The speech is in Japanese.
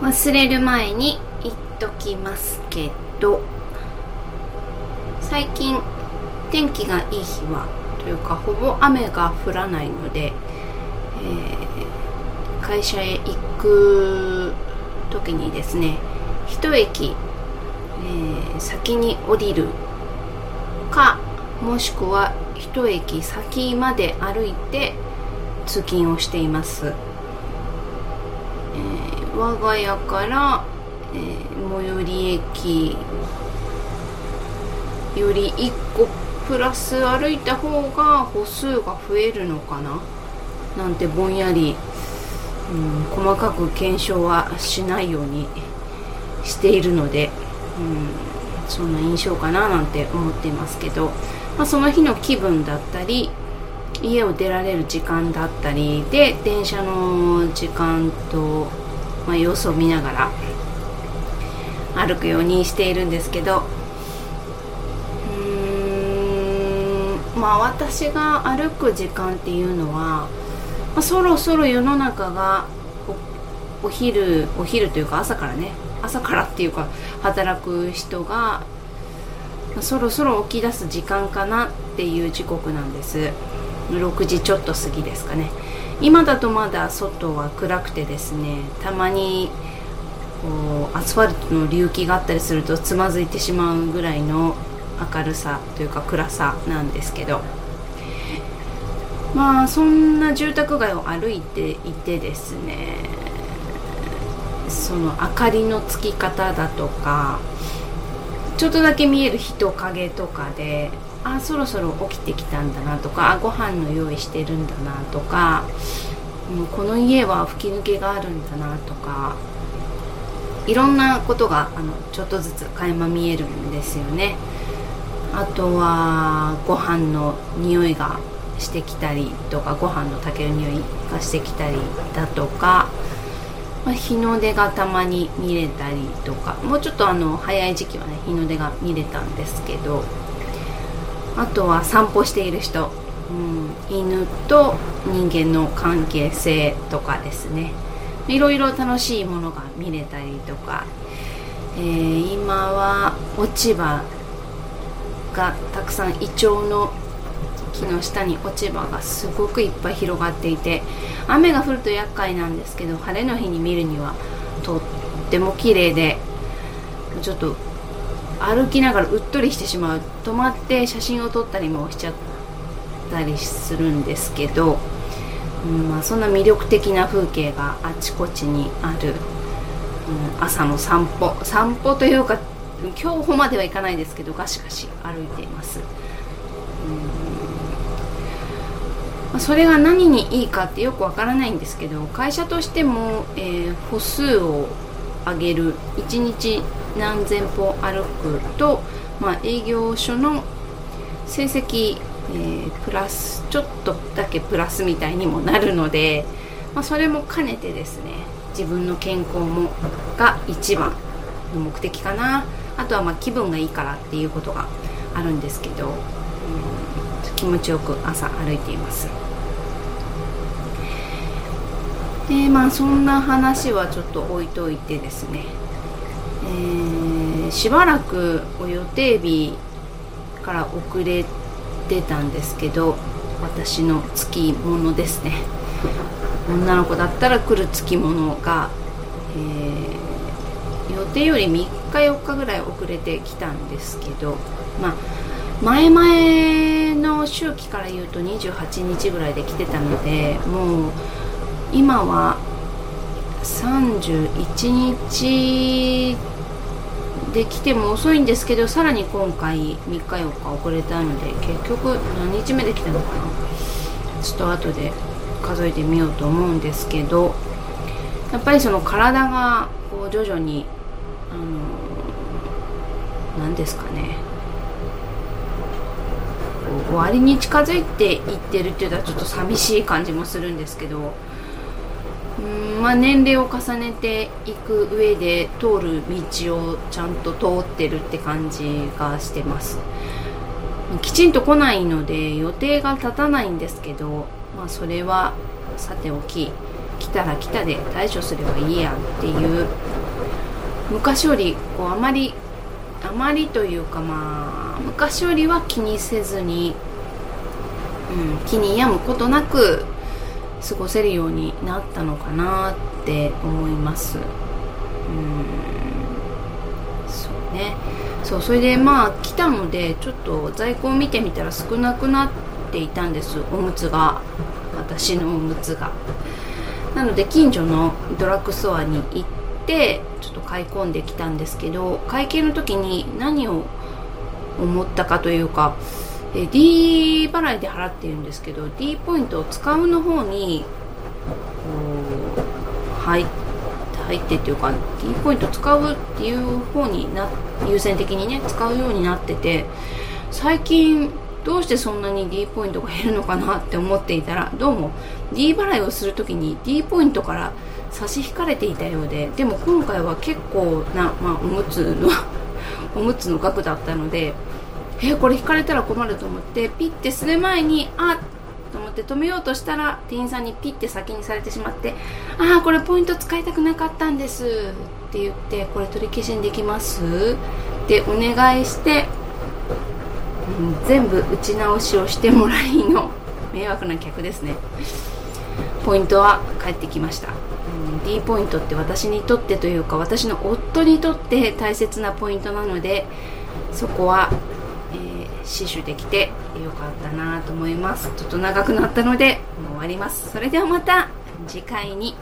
忘れる前に言っときますけど最近天気がいい日はというかほぼ雨が降らないので、えー、会社へ行く時にですね一駅、えー、先に降りるかもしくは一駅先まで歩いて通勤をしています、我が家から、えー、最寄り駅より1個プラス歩いた方が歩数が増えるのかな？なんてぼんやり、うん、細かく検証はしないようにしているので、うん、そんな印象かななんて思っていますけど、まあ、その日の気分だったり家を出られる時間だったりで電車の時間と、まあ、様子を見ながら歩くようにしているんですけどうーんまあ私が歩く時間っていうのは、まあ、そろそろ世の中がお昼お昼というか朝からね朝からっていうか働く人が、そろそろ起き出す時間かなっていう時刻なんです。6時ちょっと過ぎですかね。今だとまだ外は暗くてですねたまにこうアスファルトの隆起があったりするとつまずいてしまうぐらいの明るさというか暗さなんですけどまあそんな住宅街を歩いていてですねその明かりのつき方だとかちょっとだけ見える人影とかであそろそろ起きてきたんだなとかあご飯の用意してるんだなとか、う、この家は吹き抜けがあるんだなとかいろんなことがあのちょっとずつ垣間見えるんですよね。あとはご飯の匂いがしてきたりとかご飯の炊ける匂いがしてきたりだとか、まあ、日の出がたまに見れたりとかもうちょっとあの早い時期はね日の出が見れたんですけどあとは散歩している人、うん、犬と人間の関係性とかですね。いろいろ楽しいものが見れたりとか、えー、今は落ち葉がたくさんイチョウの木の下に落ち葉がすごくいっぱい広がっていて雨が降ると厄介なんですけど晴れの日に見るにはとっても綺麗でちょっと歩きながらうっとりしてしまう。止まって写真を撮ったりもしちゃったりするんですけど、うんまあ、そんな魅力的な風景があちこちにある、うん、朝の散歩。散歩というか競歩まではいかないですけどガシガシ歩いています。まそれが何にいいかってよくわからないんですけど会社としても、えー、歩数を上げる。1日何千歩歩くと、まあ、営業所の成績、えー、プラスちょっとだけプラスみたいにもなるので、まあ、それも兼ねてですね自分の健康もが一番の目的かな。あとはま気分がいいからっていうことがあるんですけど、うん、気持ちよく朝歩いています。でまあそんな話はちょっと置いといてですね、えー、しばらくお予定日から遅れてたんですけど私の付き物ですね。女の子だったら来る付き物が、えー、予定より3日4日ぐらい遅れてきたんですけどまあ前々の周期から言うと28日ぐらいで来てたのでもう今は31日で来ても遅いんですけどさらに今回3日4日遅れたので結局何日目で来たのかな。ちょっと後で数えてみようと思うんですけどやっぱりその体がこう徐々にあの何ですかね。終わりに近づいていってるっていうのはちょっと寂しい感じもするんですけどまあ年齢を重ねていく上で通る道をちゃんと通ってるって感じがしてます。きちんと来ないので予定が立たないんですけどまあそれはさておき来たら来たで対処すればいいやっていう昔よりこうあまりあまりというかまあ昔よりは気にせずに、うん、気に病むことなく過ごせるようになったのかなって思います。うん。そうね。そうそれでまあ来たのでちょっと在庫を見てみたら少なくなっていたんです。おむつが。私のおむつが。なので近所のドラッグストアに行ってちょっと買い込んできたんですけど会計の時に何を思ったかというかえ D 払いで払ってるんですけど D ポイントを使うの方に入入ってっていうか D ポイント使うっていう方にな優先的にね使うようになってて最近どうしてそんなに D ポイントが減るのかなって思っていたらどうも D 払いをする時に D ポイントから差し引かれていたようででも今回は結構な、まあ、おむつの おむつの額だったのでえ、これ引かれたら困ると思ってピッてする前にあっと思って止めようとしたら店員さんにピッて先にされてしまってああこれポイント使いたくなかったんですって言ってこれ取り消しにできます？ってお願いして、うん、全部打ち直しをしてもらいの迷惑な客ですね。ポイントは返ってきました、うん、D ポイントって私にとってというか私の夫にとって大切なポイントなのでそこは死守できてよかったなと思います。ちょっと長くなったのでもう終わります。それではまた次回に。